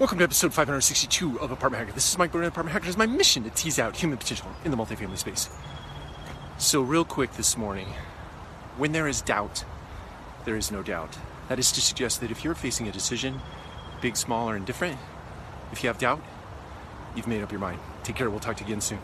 Welcome to episode 562 of Apartment Hacker. This is Mike Burnett, Apartment Hacker. It's my mission to tease out human potential in the multifamily space. So, real quick this morning, when there is doubt, there is no doubt. That is to suggest that if you're facing a decision, big, small, or indifferent, if you have doubt, you've made up your mind. Take care. We'll talk to you again soon.